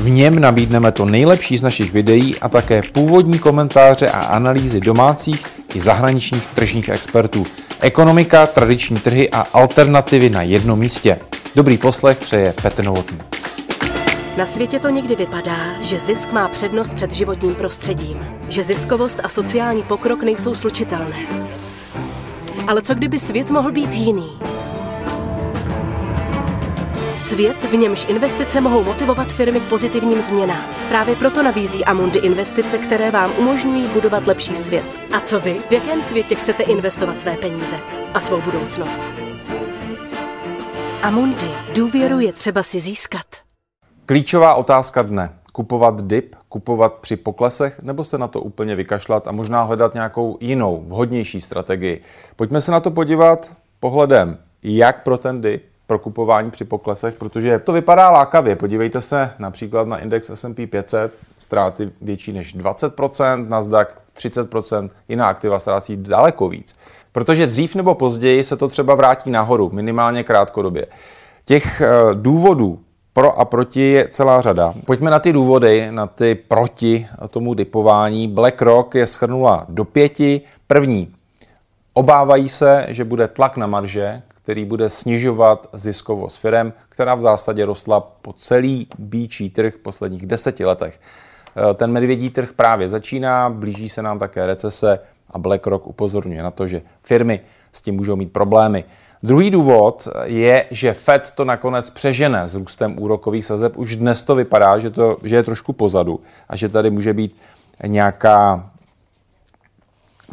V něm nabídneme to nejlepší z našich videí a také původní komentáře a analýzy domácích i zahraničních tržních expertů. Ekonomika, tradiční trhy a alternativy na jednom místě. Dobrý poslech přeje Petr Novotný. Na světě to někdy vypadá, že zisk má přednost před životním prostředím, že ziskovost a sociální pokrok nejsou slučitelné. Ale co kdyby svět mohl být jiný? Svět, v němž investice mohou motivovat firmy k pozitivním změnám. Právě proto nabízí Amundi investice, které vám umožňují budovat lepší svět. A co vy? V jakém světě chcete investovat své peníze a svou budoucnost? Amundi. Důvěru je třeba si získat. Klíčová otázka dne. Kupovat dip, kupovat při poklesech, nebo se na to úplně vykašlat a možná hledat nějakou jinou, vhodnější strategii. Pojďme se na to podívat pohledem, jak pro ten dip, pro kupování při poklesech, protože to vypadá lákavě. Podívejte se například na index S&P 500, ztráty větší než 20%, Nasdaq 30%, jiná aktiva ztrácí daleko víc. Protože dřív nebo později se to třeba vrátí nahoru, minimálně krátkodobě. Těch eh, důvodů pro a proti je celá řada. Pojďme na ty důvody, na ty proti tomu dipování. BlackRock je schrnula do pěti. První, obávají se, že bude tlak na marže, který bude snižovat ziskovost firm, která v zásadě rostla po celý býčí trh v posledních deseti letech. Eh, ten medvědí trh právě začíná, blíží se nám také recese a BlackRock upozorňuje na to, že firmy s tím můžou mít problémy. Druhý důvod je, že Fed to nakonec přežene s růstem úrokových sazeb. Už dnes to vypadá, že, to, že je trošku pozadu a že tady může být nějaká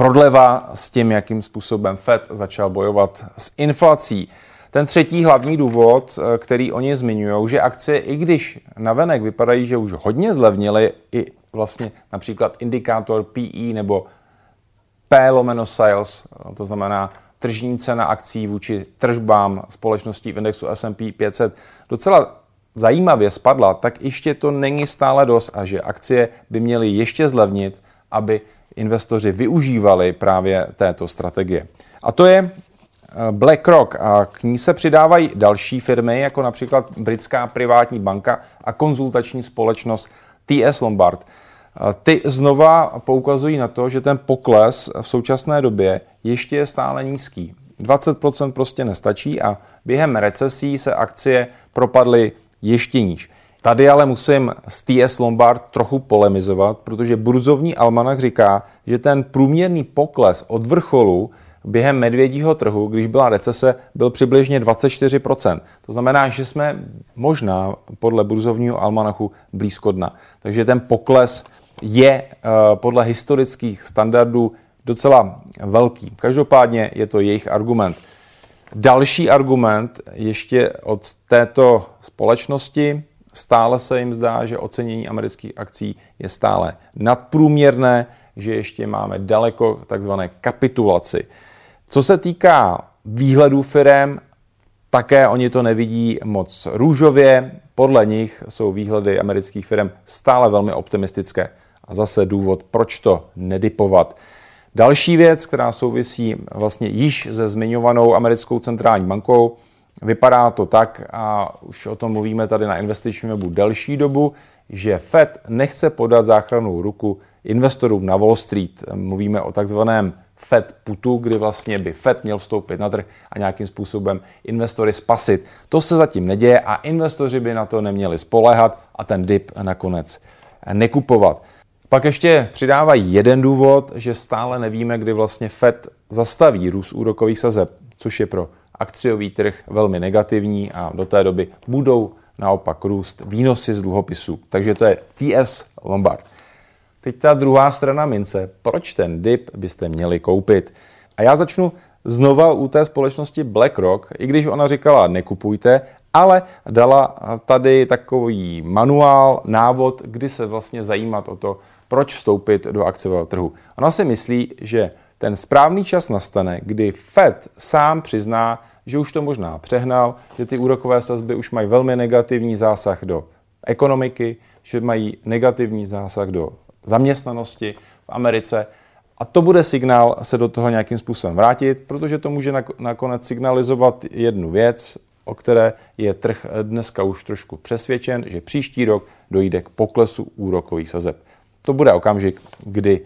prodleva s tím, jakým způsobem Fed začal bojovat s inflací. Ten třetí hlavní důvod, který oni zmiňují, že akcie, i když navenek vypadají, že už hodně zlevnily, i vlastně například indikátor PE nebo P lomeno sales, to znamená tržní cena akcí vůči tržbám společností v indexu S&P 500 docela zajímavě spadla, tak ještě to není stále dost a že akcie by měly ještě zlevnit, aby investoři využívali právě této strategie. A to je eh, BlackRock a k ní se přidávají další firmy, jako například britská privátní banka a konzultační společnost TS Lombard. Ty znova poukazují na to, že ten pokles v současné době ještě je stále nízký. 20% prostě nestačí a během recesí se akcie propadly ještě níž. Tady ale musím s TS Lombard trochu polemizovat, protože burzovní almanach říká, že ten průměrný pokles od vrcholu během medvědího trhu, když byla recese, byl přibližně 24%. To znamená, že jsme možná podle burzovního almanachu blízko dna. Takže ten pokles je eh, podle historických standardů docela velký. Každopádně je to jejich argument. Další argument ještě od této společnosti, stále se jim zdá, že ocenění amerických akcí je stále nadprůměrné, že ještě máme daleko takzvané kapitulaci. Co se týká výhledů firm, také oni to nevidí moc růžově. Podle nich jsou výhledy amerických firm stále velmi optimistické. A zase důvod, proč to nedipovat. Další věc, která souvisí vlastně již se zmiňovanou americkou centrální bankou, vypadá to tak, a už o tom mluvíme tady na investičním webu delší dobu, že Fed nechce podat záchrannou ruku investorům na Wall Street. Mluvíme o takzvaném Fed putu, kdy vlastně by Fed měl vstoupit na trh a nějakým způsobem investory spasit. To se zatím neděje a investoři by na to neměli spoléhat a ten dip nakonec nekupovat. Pak ještě přidávají jeden důvod, že stále nevíme, kdy vlastně Fed zastaví růst úrokových sazeb, což je pro akciový trh velmi negativní a do té doby budou naopak růst výnosy z dluhopisů. Takže to je TS Lombard. Teď ta druhá strana mince. Proč ten dip byste měli koupit? A já začnu znova u té společnosti BlackRock, i když ona říkala nekupujte, ale dala tady takový manuál, návod, kdy se vlastně zajímat o to, proč vstoupit do akciového trhu. Ona si myslí, že ten správný čas nastane, kdy Fed sám přizná, že už to možná přehnal, že ty úrokové sazby už mají velmi negativní zásah do ekonomiky, že mají negativní zásah do zaměstnanosti v Americe. A to bude signál se do toho nějakým způsobem vrátit, protože to může nakonec signalizovat jednu věc, o které je trh dneska už trošku přesvědčen, že příští rok dojde k poklesu úrokových sazeb. To bude okamžik, kdy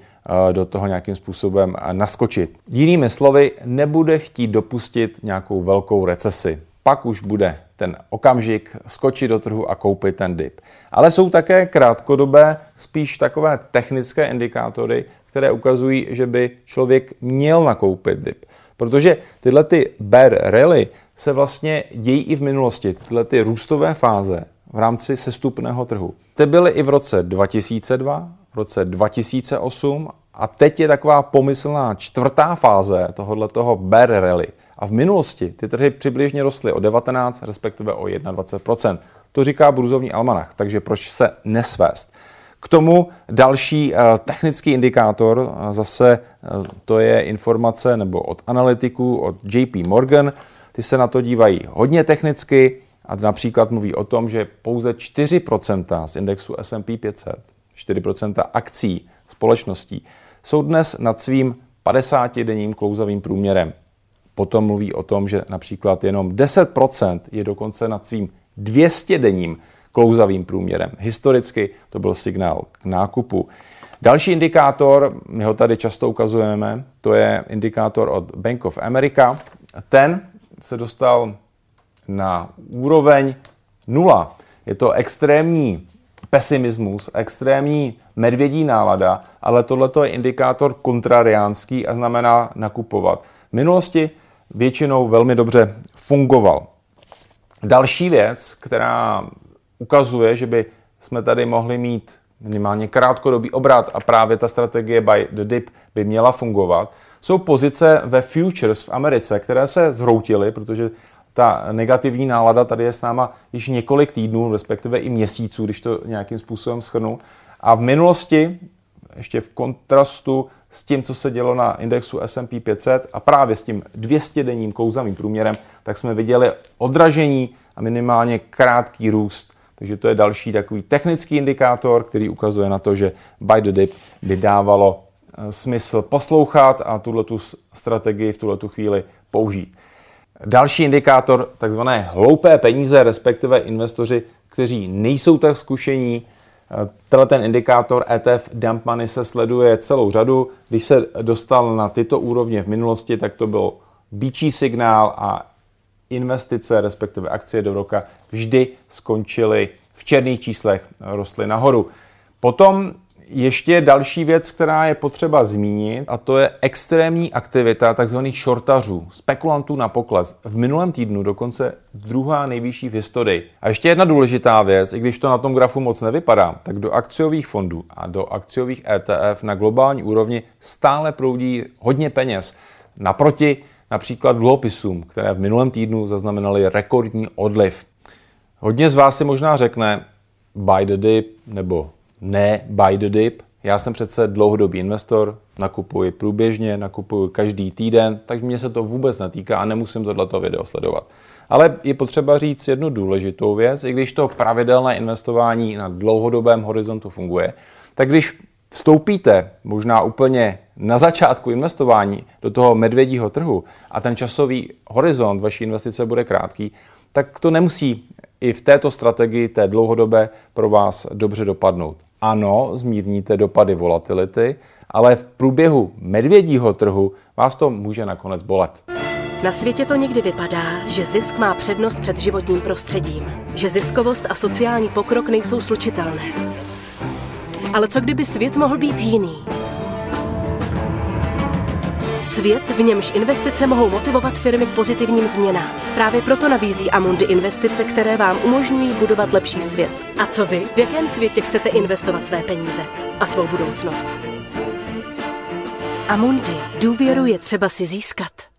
do toho nějakým způsobem naskočit. Jinými slovy, nebude chtít dopustit nějakou velkou recesi. Pak už bude ten okamžik skočit do trhu a koupit ten dip. Ale jsou také krátkodobé, spíš takové technické indikátory, které ukazují, že by člověk měl nakoupit dip. Protože tyhle ty bear rally se vlastně dějí i v minulosti, tyhle ty růstové fáze v rámci sestupného trhu. Ty byly i v roce 2002, v roce 2008 a teď je taková pomyslná čtvrtá fáze tohohle toho bear rally. A v minulosti ty trhy přibližně rostly o 19, respektive o 21% To říká burzovní almanach, takže proč se nesvést? K tomu další eh, technický indikátor, eh, zase eh, to je informace nebo od analytiků, od JP Morgan, ty se na to dívají hodně technicky a například mluví o tom, že pouze 4% z indexu S&P 500, 4% akcí společností jsou dnes nad svým 50-denním klouzavým průměrem. Potom mluví o tom, že například jenom 10% je dokonce nad svým 200-denním klouzavým průměrem. Historicky to byl signál k nákupu. Další indikátor, my ho tady často ukazujeme, to je indikátor od Bank of America. Ten se dostal na úroveň nula. Je to extrémní pesimismus, extrémní medvědí nálada, ale tohle je indikátor kontrariánský a znamená nakupovat. V minulosti většinou velmi dobře fungoval. Další věc, která ukazuje, že by jsme tady mohli mít minimálně krátkodobý obrat a právě ta strategie by the dip by měla fungovat, jsou pozice ve futures v Americe, které se zhroutily, protože ta negativní nálada tady je s náma již několik týdnů, respektive i měsíců, když to nějakým způsobem schrnu. A v minulosti, ještě v kontrastu s tím, co se dělo na indexu S&P 500 a právě s tím 200-denním klouzavým průměrem, tak jsme viděli odražení a minimálně krátký růst. Takže to je další takový technický indikátor, který ukazuje na to, že buy the dip by dávalo eh, smysl poslouchat a tuhle tu strategii v tuhle tu chvíli použít. Další indikátor, takzvané hloupé peníze, respektive investoři, kteří nejsou tak zkušení. Tenhle ten indikátor ETF Dump Money se sleduje celou řadu. Když se dostal na tyto úrovně v minulosti, tak to byl bíčí signál a investice, respektive akcie do roka, vždy skončily v černých číslech, rostly nahoru. Potom ještě další věc, která je potřeba zmínit, a to je extrémní aktivita tzv. shortařů, spekulantů na pokles. V minulém týdnu dokonce druhá nejvyšší v historii. A ještě jedna důležitá věc, i když to na tom grafu moc nevypadá, tak do akciových fondů a do akciových ETF na globální úrovni stále proudí hodně peněz. Naproti například dluhopisům, které v minulém týdnu zaznamenaly rekordní odliv. Hodně z vás si možná řekne buy the dip nebo ne buy the dip. Já jsem přece dlouhodobý investor, nakupuji průběžně, nakupuji každý týden, takže mě se to vůbec netýká a nemusím tohleto video sledovat. Ale je potřeba říct jednu důležitou věc, i když to pravidelné investování na dlouhodobém horizontu funguje, tak když vstoupíte možná úplně na začátku investování do toho medvědího trhu a ten časový horizont vaší investice bude krátký, tak to nemusí i v této strategii té dlouhodobé pro vás dobře dopadnout. Ano, zmírníte dopady volatility, ale v průběhu medvědího trhu vás to může nakonec bolet. Na světě to někdy vypadá, že zisk má přednost před životním prostředím, že ziskovost a sociální pokrok nejsou slučitelné. Ale co kdyby svět mohl být jiný? Svět, v němž investice mohou motivovat firmy k pozitivním změnám. Právě proto nabízí Amundi investice, které vám umožňují budovat lepší svět. A co vy? V jakém světě chcete investovat své peníze a svou budoucnost? Amundi. Důvěru je třeba si získat.